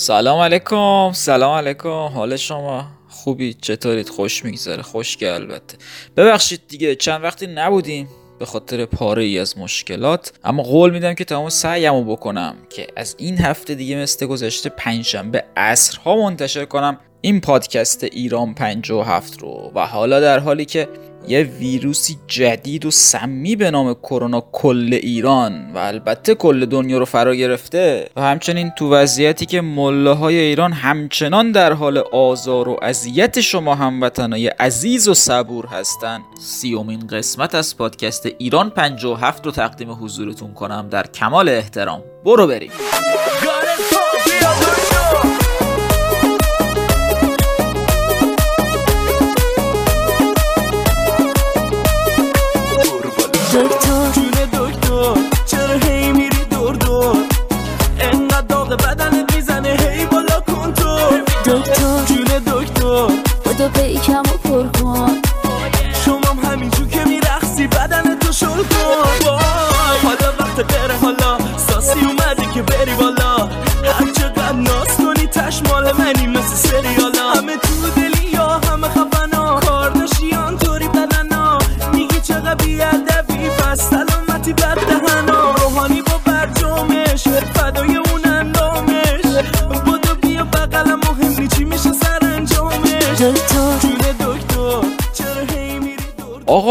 سلام علیکم سلام علیکم. حال شما؟ خوبی؟ چطورید؟ خوش میگذره خوشگل البته. ببخشید دیگه چند وقتی نبودیم به خاطر پاره ای از مشکلات اما قول میدم که تمام سعیمو بکنم که از این هفته دیگه مثل گذشته پنجشنبه عصرها منتشر کنم این پادکست ایران 57 رو. و حالا در حالی که یه ویروسی جدید و سمی به نام کرونا کل ایران و البته کل دنیا رو فرا گرفته و همچنین تو وضعیتی که مله های ایران همچنان در حال آزار و اذیت شما هموطنای عزیز و صبور هستن. سیومین قسمت از پادکست ایران 57 رو تقدیم حضورتون کنم در کمال احترام. برو بریم. دکتر. جون دکتر. خدا بیکم و پر کن. شمام همینجور که میرخصی بدن تو شل کن. وای. حالا وقت بره حالا ساسی اومده که بری بالا. هر چقدر ناز کنی تش مال منی مثل سریالا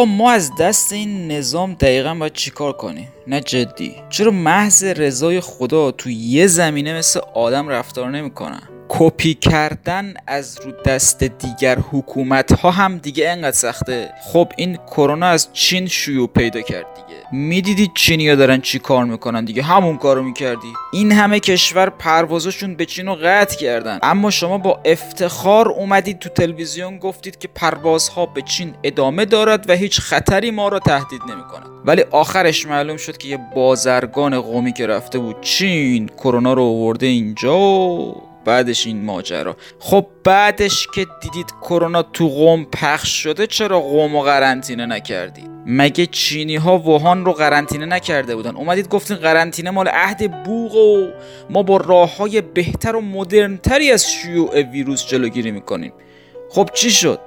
ما از دست این نظام دقیقا باید چیکار کنیم؟ نه جدی. چرا محض رضای خدا تو یه زمینه مثل آدم رفتار نمی‌کنن؟ کپی کردن از رو دست دیگر حکومت ها هم دیگه انقدر سخته. خب این کرونا از چین شیوع پیدا کرد می‌دیدید چینیا دارن چی کار می‌کنن دیگه؟ همون کارو می‌کردی. این همه کشور پروازشون به چین رو قطع کردن. اما شما با افتخار اومدید تو تلویزیون گفتید که پروازها به چین ادامه دارد و هیچ خطری ما را تهدید نمی‌کند. ولی آخرش معلوم شد که یه بازرگان قومی که رفته بود چین کرونا رو آورده اینجا. و بعدش این ماجرا. خب بعدش که دیدید کرونا تو قوم پخش شده چرا قوم و قرنطینه نکردید؟ مگه چینی ها ووهان رو قرنطینه نکرده بودن؟ اومدید گفتین قرنطینه مال عهد بوغ و ما با راه های بهتر و مدرنتری از شیوع ویروس جلوگیری می‌کنیم. خب چی شد؟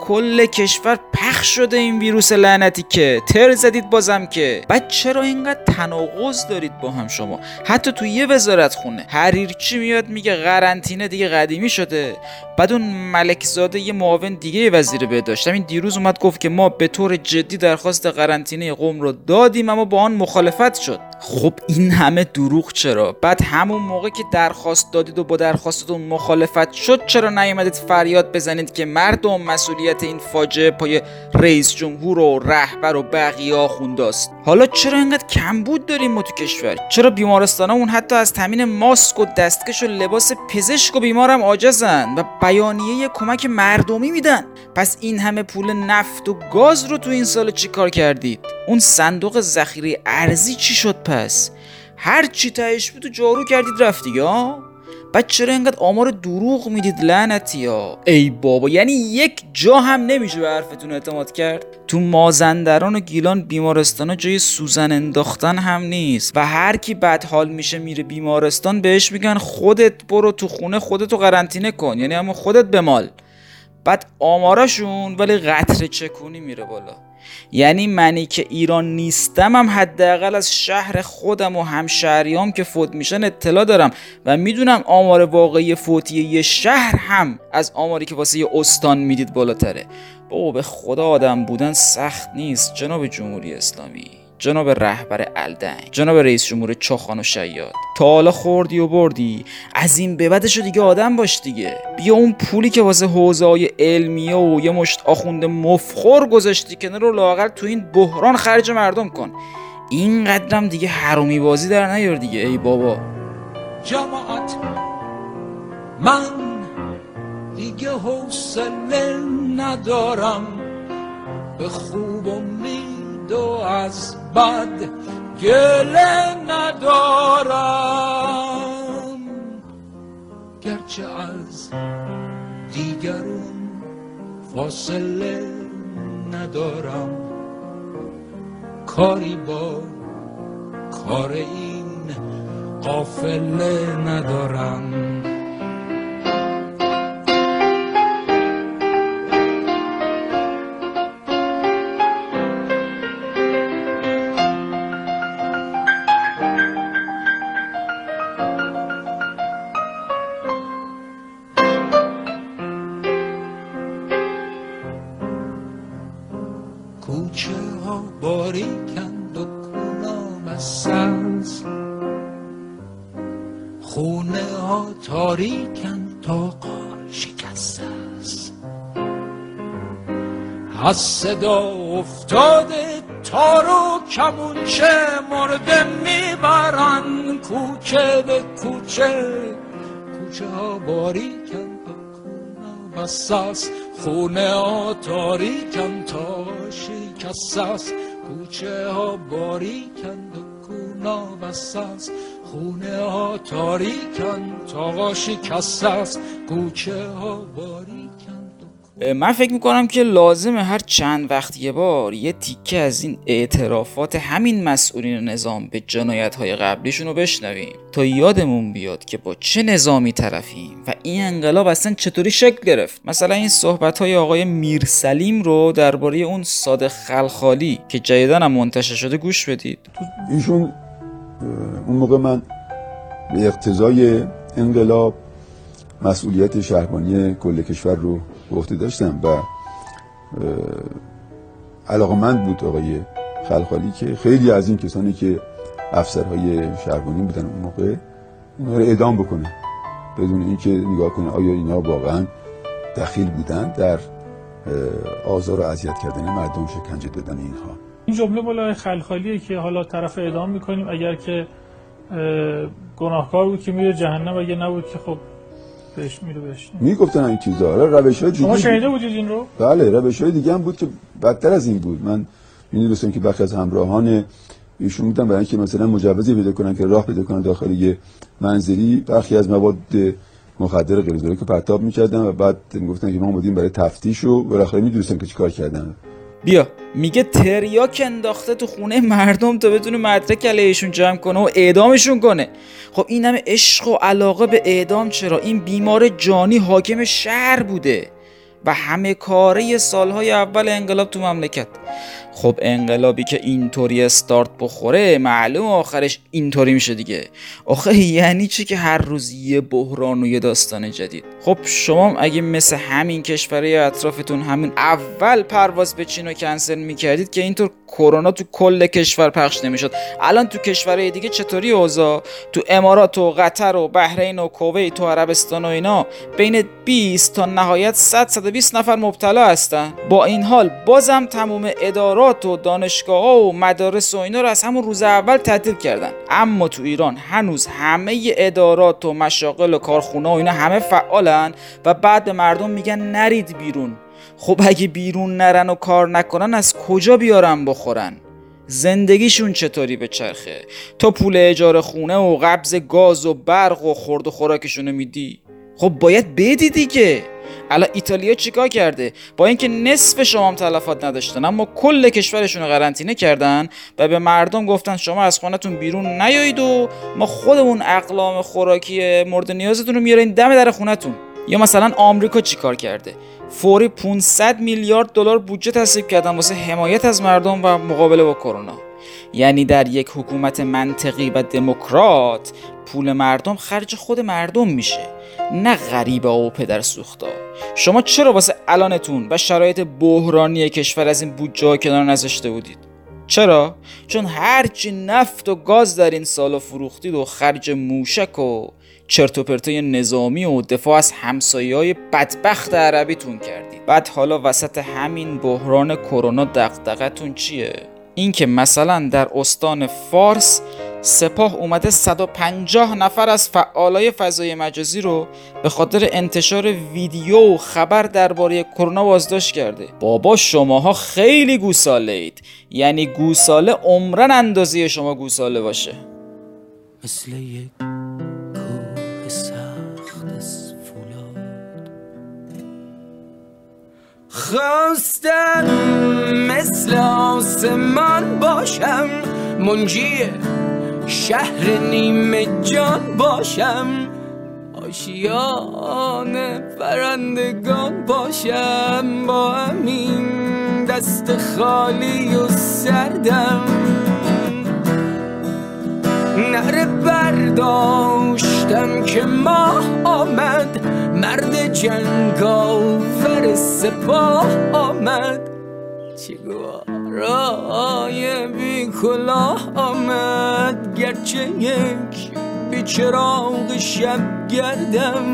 کل کشور پخش شده این ویروس لعنتی که. تر زدید بازم که. بعد چرا اینقدر تناقض دارید با هم شما؟ حتی تو یه وزارت خونه. حریرچی میاد میگه قرنطینه دیگه قدیمی شده. بعد اون ملکزاده یه معاون دیگه وزیر بهداشت. این دیروز اومد گفت که ما به طور جدی درخواست قرنطینه قوم رو دادیم اما با آن مخالفت شد. خب این همه دروغ چرا؟ بعد همون موقع که درخواست دادید و با درخواستتون مخالفت شد چرا نیومدید فریاد بزنید که مردم مسئولیت این فاجعه پای رئیس جمهور و رهبر و بقیه آخونداست؟ حالا چرا اینقدر کمبود داریم ما تو کشور؟ چرا بیمارستانمون حتی از تامین ماسک و دستکش و لباس پزشک و بیمارم عاجزن و بیانیه کمک مردمی میدن؟ پس این همه پول نفت و گاز رو تو این سال چیکار کردید؟ اون صندوق ذخیره ارزی چی شد پس هر چی تهش بود جارو کردید رفت دیگه ها بعد چرا اینقدر آمار دروغ می‌دید لعنتی ها ای بابا یعنی یک جا هم نمیشه به حرفتون اعتماد کرد؟ تو مازندران و گیلان بیمارستان جای سوزن انداختن هم نیست. و هر کی بد حال میشه میره بیمارستان بهش میگن خودت برو تو خونه خودتو قرنطینه کن یعنی اما خودت بمال. بعد آماراشون ولی قطر چکونی میره بالا. یعنی منی که ایران نیستم هم حداقل از شهر خودم و همشهریام که فوت میشن اطلاع دارم. و می‌دونم آمار واقعی فوتی یه شهر هم از آماری که واسه یه استان می‌دید بالاتره. بابا به خدا آدم بودن سخت نیست جناب جمهوری اسلامی. جناب رهبر الدنگ جناب رئیس جمهور چاخان و شیاد. تا حالا خوردی و بردی از این به بعدشو دیگه آدم باش دیگه. بیا اون پولی که واسه حوزه های علمیه و یه مشت آخونده مفخور گذاشتی کنار رو لاقل تو این بحران خرج مردم کن. اینقدرم دیگه حرومی بازی در نیار دیگه ای بابا. جماعت من دیگه حوصله ندارم. به خوب امید و از بد گله ندارم. گرچه از دیگرون فاصله ندارم. کاری با کار این قافله ندارم. ها باریکند و کونا مسز خونه ها تاریکند تا قار شکسته است. از صدا افتاده تار و کمونچه مرده می‌برن کوچه به کوچه. کوچه ها باریکن کونا بساس خونه ها تاریکن تا شکست است کوچه ها باریکن کونا بساس خونه ها تاریکن تا شکست است کوچه ها باریکن من فکر می‌کنم که لازمه هر چند وقت یه بار یه تیکه از این اعترافات همین مسئولین نظام به جنایت های قبلیشون رو بشنویم تا یادمون بیاد که با چه نظامی طرفیم و این انقلاب اصلا چطوری شکل گرفت. مثلا این صحبت های آقای میرسلیم رو درباره اون صادق خلخالی که جدیدن هم منتشر شده گوش بدید. ایشون اون موقع من به اقتضای انقلاب مسئولیت شهربانی کل کشور رو عهده داشتم و علاقمند بود آقای خلخالی که خیلی از این کسانی که افسرهای شهربانی بودن اون موقع اونها رو اعدام بکنه. بدون اینکه نگاه کنه آیا اینا واقعا دخیل بودن در آزار و اذیت کردن مردم شکنجه دادن اینها. این جمله مال خلخالیه که حالا طرف اعدام می‌کنیم اگر که اه، گناهکار بود که میره جهنم اگه نبود که خب بهش میره بهش می‌گفتن این چیزا. آره روش های شما شنیده بودید این رو؟ بله روش های دیگه هم بود که بدتر از این بود. من می‌دونستم که بخی از همراهان ایشون بودن برای اینکه مثلا مجوزی پیدا کنن که راه پیدا کنن داخل یه منزلی. برخی از مواد مخدر غیر که پرتاب می‌کردن و بعد می‌گفتن که ما اومدیم برای تفتیش و بالاخره می‌دونستن که چیکار کردن. بیا. میگه تریاک انداخته تو خونه مردم تا بتونه مدرک علیهشون جمع کنه و اعدامشون کنه. خب این همه عشق و علاقه به اعدام چرا؟ این بیمار جانی حاکم شهر بوده و همه کاره سالهای اول انقلاب تو مملکت. خب انقلابی که اینطوری استارت بخوره معلوم آخرش اینطوری میشه دیگه. آخه یعنی چی که هر روز یه بحران و یه داستان جدید؟ خب شما اگه مثل همین کشورهای اطرافتون همین اول پرواز به چین رو کنسل می‌کردید که اینطور کرونا تو کل کشور پخش نمی‌شد. الان تو کشورهای دیگه چطوری اوضاع؟ تو امارات و قطر و بحرین و کویت و عربستان و اینا بین 20 تا نهایت 100 120 نفر مبتلا هستن. با این حال بازم تمام ادارات و دانشگاه ها و مدارس و اینا رو از همون روز اول تعطیل کردن. اما تو ایران هنوز همه ادارات و مشاغل و کارخونه و اینا همه فعالن و بعد به مردم میگن نرید بیرون. خب اگه بیرون نرن و کار نکنن از کجا بیارن بخورن؟ زندگیشون چطوری به چرخه؟ تو پول اجاره خونه و قبض گاز و برق و خورد و خوراکشونو میدی؟ خب باید بدی دیگه. الان ایتالیا چیکار کرده؟ با اینکه نصف شما هم تلفات نداشتن اما کل کشورشون رو قرنطینه کردن و به مردم گفتن شما از خونتون بیرون نیایید و ما خودمون اقلام خوراکی مورد نیازتون رو میاریم دم در خونتون. یا مثلا آمریکا چیکار کرده؟ فوری 500 میلیارد دلار بودجه تصویب کردن واسه حمایت از مردم و مقابله با کرونا. یعنی در یک حکومت منطقی و دموکرات پول مردم خرج خود مردم میشه نه غریبه و پدر سوختا شما چرا واسه الانتون و شرایط بحرانی کشور از این بودجه کنار نذاشته بودید چرا؟ چون هرچی نفت و گاز در این سالا فروختید و خرج موشک و چرت و پرتای نظامی و دفاع از همسایه های بدبخت عربیتون کردید بعد حالا وسط همین بحران کرونا دغدغتون چیه؟ اینکه مثلا در استان فارس سپاه اومده 150 نفر از فعالای فضای مجازی رو به خاطر انتشار ویدیو و خبر درباره کرونا بازداشت کرده. بابا شماها خیلی گوساله اید. یعنی گوساله عمرن اندازه شما گوساله باشه. مثل یک مثل آسمان باشم. منجی شهر نیمه جان باشم. آشیان پرندگان باشم. با همین دست خالی و سردم. نره برداشتم که ماه آمد. مرد جنگاور سپاه آمد. چی گواه رای بی آمد گرچه یک بی چراغ شب گردم.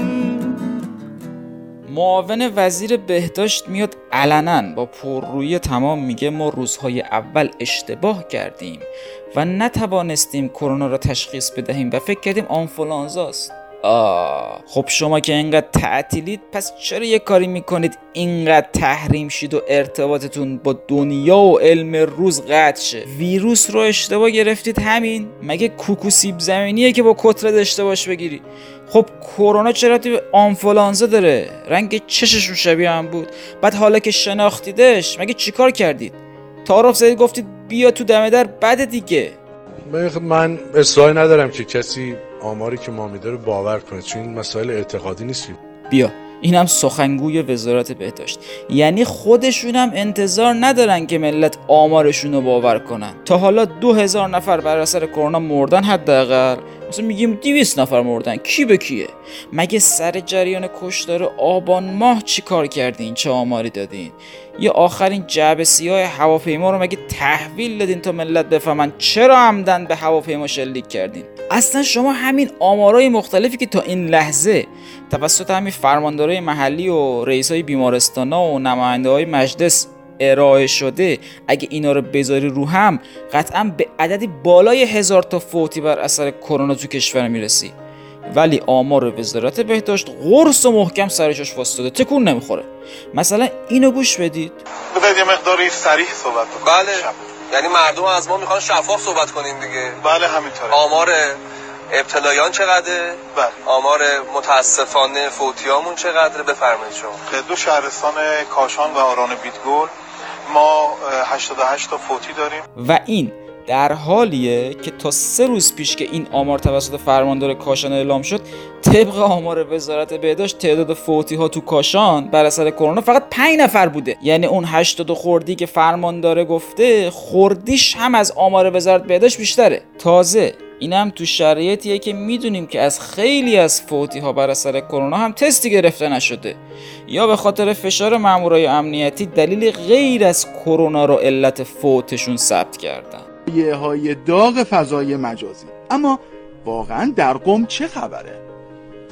معاون وزیر بهداشت میاد علنا با پررویی تمام میگه ما روزهای اول اشتباه کردیم و نتوانستیم کرونا را تشخیص بدهیم و فکر کردیم آنفولانزاست. آه. خب شما که اینقدر تعطیلید پس چرا یه کاری می‌کنید اینقدر تحریم شید و ارتباطتون با دنیا و علم روز قطع شه؟ ویروس رو اشتباه گرفتید همین؟ مگه کوکو سیب زمینیه که با کتره اشتباهش بگیری؟ خب کرونا چرا تو آنفولانزا داره؟ رنگ چششون شبیه هم بود. بعد حالا که شناختیدش مگه چیکار کردید؟ تعارف زدید گفتید بیا تو دمه در بعد دیگه. من اصلاحی ندارم که کسی آماری که ما میده رو باور کنه چون این مسائل اعتقادی نیست. بیا. این هم سخنگوی وزارت بهداشت. یعنی خودشون هم انتظار ندارن که ملت آمارشون رو باور کنن. تا حالا دو هزار نفر بر اثر کرونا مردن حداقل. مثلا میگیم 200 نفر مردن. کی به کیه؟ مگه سر جریان کشتار آبان ماه چی کار کردین؟ چه آماری دادین؟ یا آخرین جعب سیاه هواپیما رو مگه تحویل دادین تا ملت بفهمن چرا عمدن به هواپیما شلیک کردین؟ اصلا شما همین آمارای مختلفی که تا این لحظه توسط همین فرماندارای محلی و رئیسای بیمارستانا و نماینده های مجلس ارائه شده اگه اینا رو بذاری رو هم قطعا به عددی بالای هزار تا فوتی بر اثر کرونا تو کشور می‌رسی. ولی آمار وزارت بهداشت قرص و محکم سرشش واسطاده. تکون نمی‌خوره. مثلا اینو گوش بدید. بذارید یه مقداری سریح صحبت بله. یعنی مردم از ما می‌خوان شفاف صحبت کنیم دیگه. بله همینطوره. آمار ابتلایان چقدره؟ بله. آمار متاسفانه فوتیامون چقدره؟ بفرمایید شما. دو شهرستان کاشان و آران بیتگل. ما 88 تا فوتی داریم. و این در حالیه که تا سه روز پیش که این آمار توسط فرماندار کاشان اعلام شد طبق آمار وزارت بهداشت تعداد فوتی ها تو کاشان بر اثر کرونا فقط 5 نفر بوده. یعنی اون 82 خوردی که فرمانداره گفته خوردیش هم از آمار وزارت بهداشت بیشتره. تازه اینم تو شرایطیه که می‌دونیم که از خیلی از فوتی ها بر اثر کرونا هم تستی گرفته نشده. یا به خاطر فشار مامورای امنیتی دلیل غیر از کرونا رو علت فوتشون ثبت کردن. یه های داغ فضای مجازی. اما واقعا در قم چه خبره؟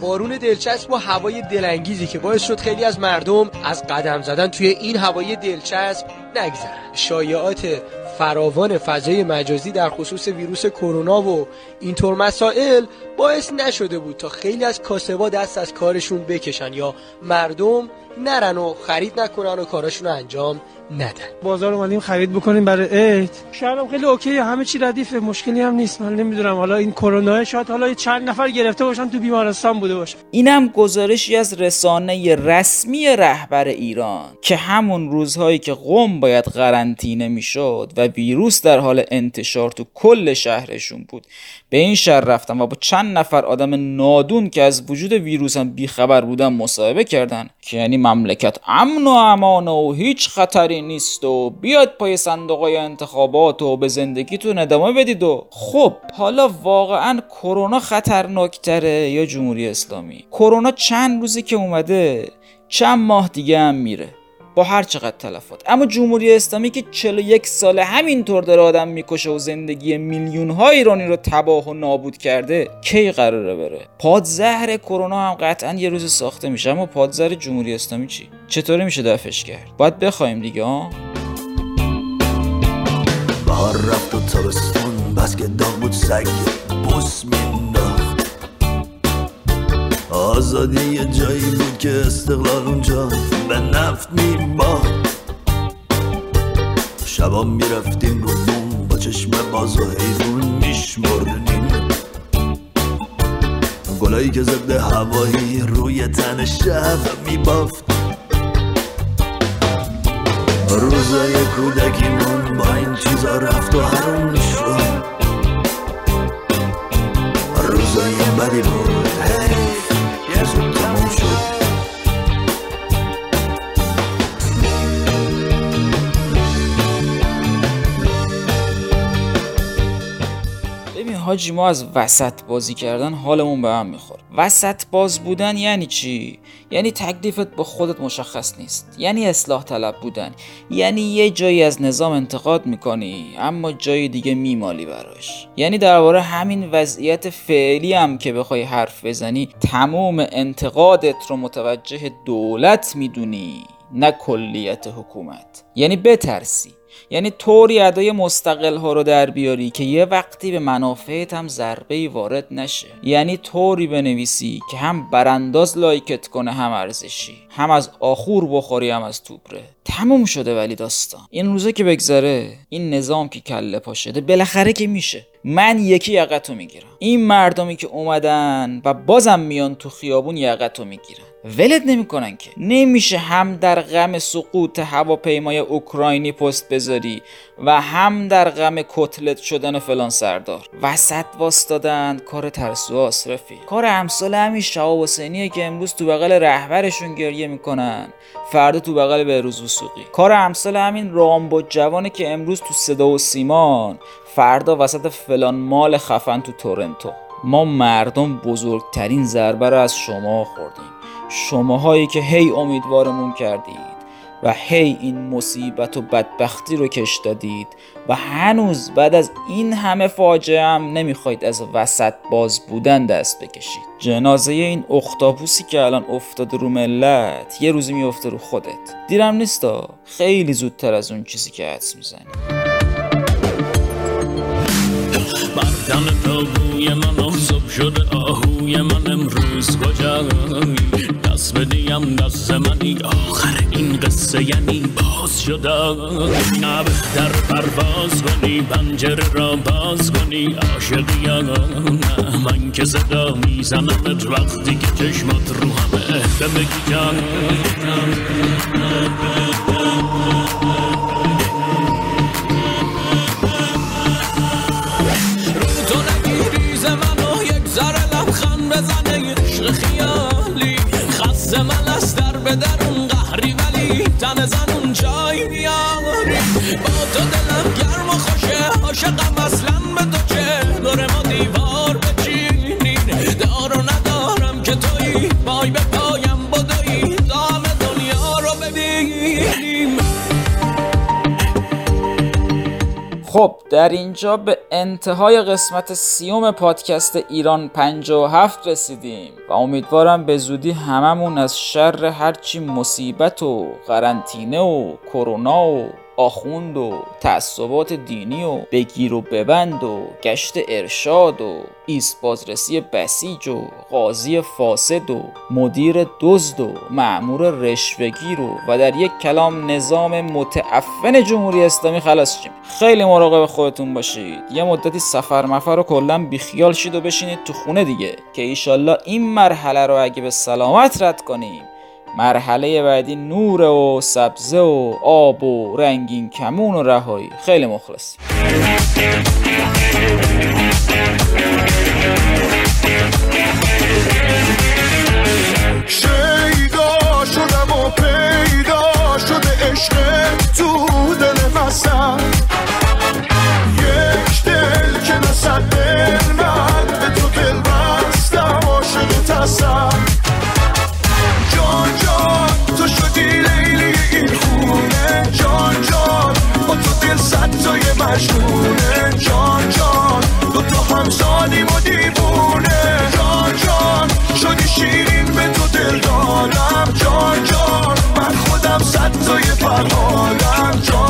بارون دلچسب و هوای دلانگیزی که باعث شد خیلی از مردم از قدم زدن توی این هوای دلچسب نگذرن. شایعات فراوان فضای مجازی در خصوص ویروس کرونا و اینطور مسائل باعث نشده بود تا خیلی از کاسبا دست از کارشون بکشن یا مردم نرن و خرید نکنن و کاراشون رو انجام ندن. بازار اومدیم خرید بکنیم برای عید. شهرم خیلی اوکی همه چی ردیفه مشکلی هم نیست. من نمی‌دونم حالا این کرونا شاید حالا چند نفر گرفته باشن تو بیمارستان بوده باشه. اینم گزارشی از رسانه رسمی رهبر ایران که همون روزهایی که قم باید قرنطینه می‌شد و ویروس در حال انتشار تو کل شهرشون بود. به این شهر رفتن و با چند نفر آدم نادون که از وجود ویروس هم بیخبر بودن مصاحبه کردن که یعنی مملکت امن و امان و هیچ خطری نیست و بیاد پای صندوق های انتخابات و به زندگیتون ادامه بدید و خب حالا واقعا کرونا خطرناکتره یا جمهوری اسلامی؟ کرونا چند روزی که اومده چند ماه دیگه هم میره. با هر چقدر تلفات. اما جمهوری اسلامی که 41 ساله همینطور داره آدم می‌کشه و زندگی میلیون های ایرانی رو تباه و نابود کرده کی قراره بره؟ پادزهر کرونا هم قطعا یه روز ساخته میشه. اما پادزهر جمهوری اسلامی چی؟ چطوری میشه دفعش کرد؟ باید بخوایم دیگه ها بهار رفت و تابستون بس که داغ بود سگ بوس مینداخت. آزادی یه جایی بود که استقلال اونجا به نفت میباخت شبا می‌رفتیم رو بوم با چشم باز و حیوان میشمردیم. گلایی که ضد هوایی روی تن شب میبافت. روزای کودکیمون با این چیزا رفت و حروم شد. روزای بدی بود حاجی ما از وسط بازی کردن حالمون به هم می‌خوره وسط باز بودن یعنی چی؟ یعنی تکلیفت با خودت مشخص نیست. یعنی اصلاح طلب بودن. یعنی یه جایی از نظام انتقاد می‌کنی اما جای دیگه میمالی براش. یعنی درباره همین وضعیت فعلی هم که بخوای حرف بزنی تمام انتقادت رو متوجه دولت می‌دونی نه کلیت حکومت. یعنی بترسی. یعنی طوری ادای مستقل ها رو در بیاری که یه وقتی به منافعت هم ضربه وارد نشه. یعنی طوری بنویسی که هم برانداز لایکت کنه هم ارزشی هم از آخور بخوری هم از توبره تموم شده ولی داستان. این روزه که بگذره این نظام که کله پا شده بالاخره که میشه. من یکی یقتو می‌گیرم. این مردمی که اومدن و بازم میان تو خیابون یقتو می‌گیرن. ولت نمی‌کنن که. نمیشه هم در غم سقوط هواپیمای اوکراینی پست بذاری و هم در غم کتلت شدن فلان سردار. وسط واستادن. کار ترسو رفی کار امثال همین شهاب حسینیه که امروز تو بغل رهبرشون گریه می‌کنن. فردا تو بغل بهروز وسوقی کار امثال همین رامبو جوانه که امروز تو صدا و سیمان. فردا وسط فلان مال خفن تو تورنتو. ما مردم بزرگترین ضربه رو از شما خوردیم. شماهایی که هی امیدوارمون کردید و هی این مصیبت و بدبختی رو کش دادید و هنوز بعد از این همه فاجعه هم نمی‌خواید از وسط باز بودن دست بکشید. جنازه این اختاپوسی که الان افتاده رو ملت یه روزی میفته رو خودت. دیرم نیستا خیلی زودتر از اون چیزی که حدس می‌زنی. بردم تابوی من آزاب شده آهوی من امروز کجایی دست بدیم دست منی آخر این قصه یعنی باز شده. نه بهتر پرواز کنی پنجره را باز کنی عاشقی نه؟ من که صدا میزنمت وقتی که چشمات رو همه بگی جان تن زنون جای بیاری با تو خب در اینجا به انتهای قسمت سیوم پادکست ایران 57 رسیدیم و امیدوارم به زودی هممون از شر هرچی مصیبت و قرنطینه و کرونا و آخوند و تعصبات دینی و بگیر و ببند و گشت ارشاد و ایست بازرسی بسیج و قاضی فاسد و مدیر دزد و معمور رشوهگیر و و در یک کلام نظام متعفن جمهوری اسلامی خلاص شیم. خیلی مراقب خودتون باشید. یه مدتی سفر مفر رو کلا بیخیال شید و بشینید تو خونه دیگه که ایشالله این مرحله رو اگه به سلامت رد کنیم مرحله بعدی نور و سبزه و آب و رنگین کمون و رهایی. خیلی مخلص. شیدا شدم و پیدا شده عشق تو دل مسن یک دل که نصد دل من به تو دل بستم عاشق تصم تای مجنونه. جان جان دو تا همزادیم و دیوونه. جان جان شدی شیرین به تو دل دادم. جان جان من خودم صد تای فرهادم جان